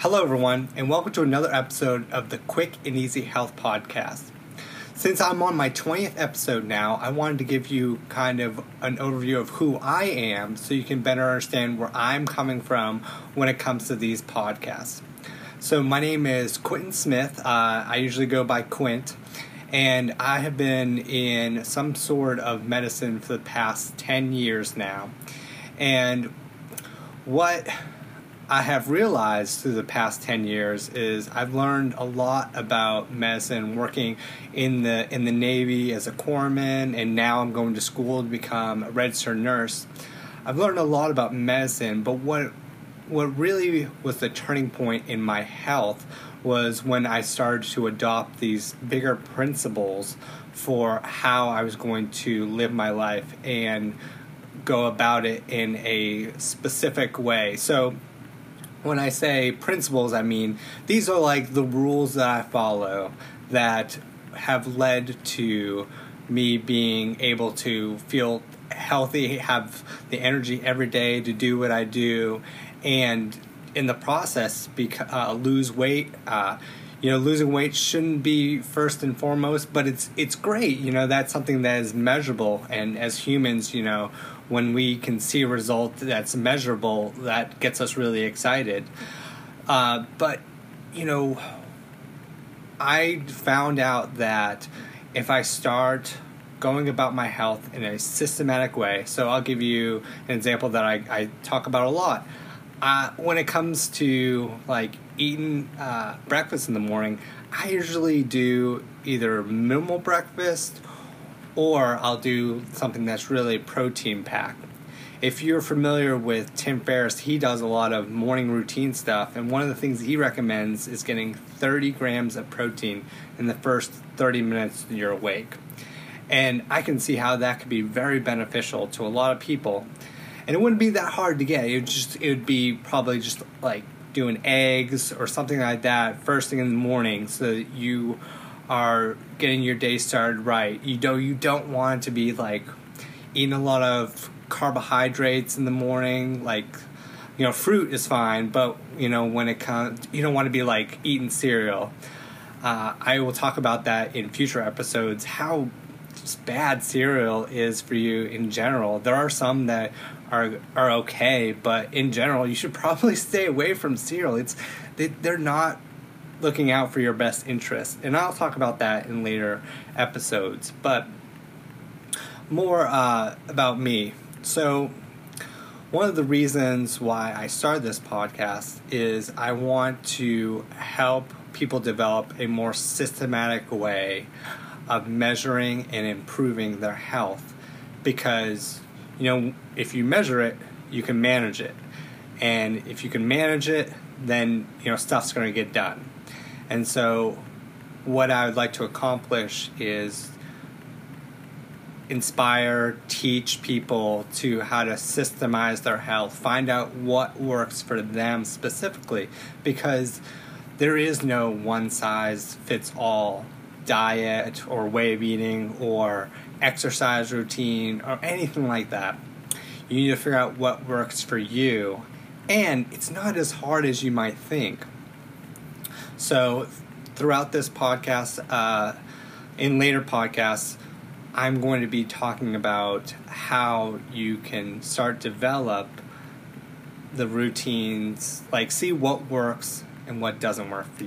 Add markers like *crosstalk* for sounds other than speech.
Hello, everyone, and welcome to another episode of the Quick and Easy Health Podcast. Since I'm on my 20th episode now, I wanted to give you kind of an overview of who I am so you can better understand where I'm coming from when it comes to these podcasts. So, my name is Quentin Smith. Uh, I usually go by Quint, and I have been in some sort of medicine for the past 10 years now. And what I have realized through the past 10 years is I've learned a lot about medicine working in the in the Navy as a corpsman and now I'm going to school to become a registered nurse. I've learned a lot about medicine, but what what really was the turning point in my health was when I started to adopt these bigger principles for how I was going to live my life and go about it in a specific way. So when I say principles, I mean these are like the rules that I follow that have led to me being able to feel healthy, have the energy every day to do what I do, and in the process, bec- uh, lose weight. Uh, you know, losing weight shouldn't be first and foremost, but it's it's great. You know, that's something that is measurable, and as humans, you know, when we can see a result that's measurable, that gets us really excited. Uh, but you know, I found out that if I start going about my health in a systematic way, so I'll give you an example that I, I talk about a lot. Uh, when it comes to like eating uh, breakfast in the morning, I usually do either minimal breakfast or I'll do something that's really protein packed. If you're familiar with Tim Ferriss, he does a lot of morning routine stuff, and one of the things he recommends is getting 30 grams of protein in the first 30 minutes you're awake. And I can see how that could be very beneficial to a lot of people. And it wouldn't be that hard to get. It would just it would be probably just like doing eggs or something like that first thing in the morning so that you are getting your day started right. You know you don't want to be like eating a lot of carbohydrates in the morning like you know fruit is fine but you know when it comes you don't want to be like eating cereal uh, i will talk about that in future episodes how bad cereal is for you in general. There are some that are are okay but in general you should *laughs* probably stay away from cereal. It's they, they're not looking out for your best interest. And i'll talk about that in later episodes. But more uh, about me. So, one of the reasons why I started this podcast is I want to help people develop a more systematic way of measuring and improving their health because you know if you measure it you can manage it. And if you can manage it then you know stuff's going to get done. And so what i would like to accomplish is inspire, teach people to how to systemize their health, find out what works for them specifically, because there is no one size fits all diet or way of eating or exercise routine or anything like that. You need to figure out what works for you, and it's not as hard as you might think. So, throughout this podcast, uh, in later podcasts, I'm going to be talking about how you can start develop the routines, like see what works and what doesn't work for you.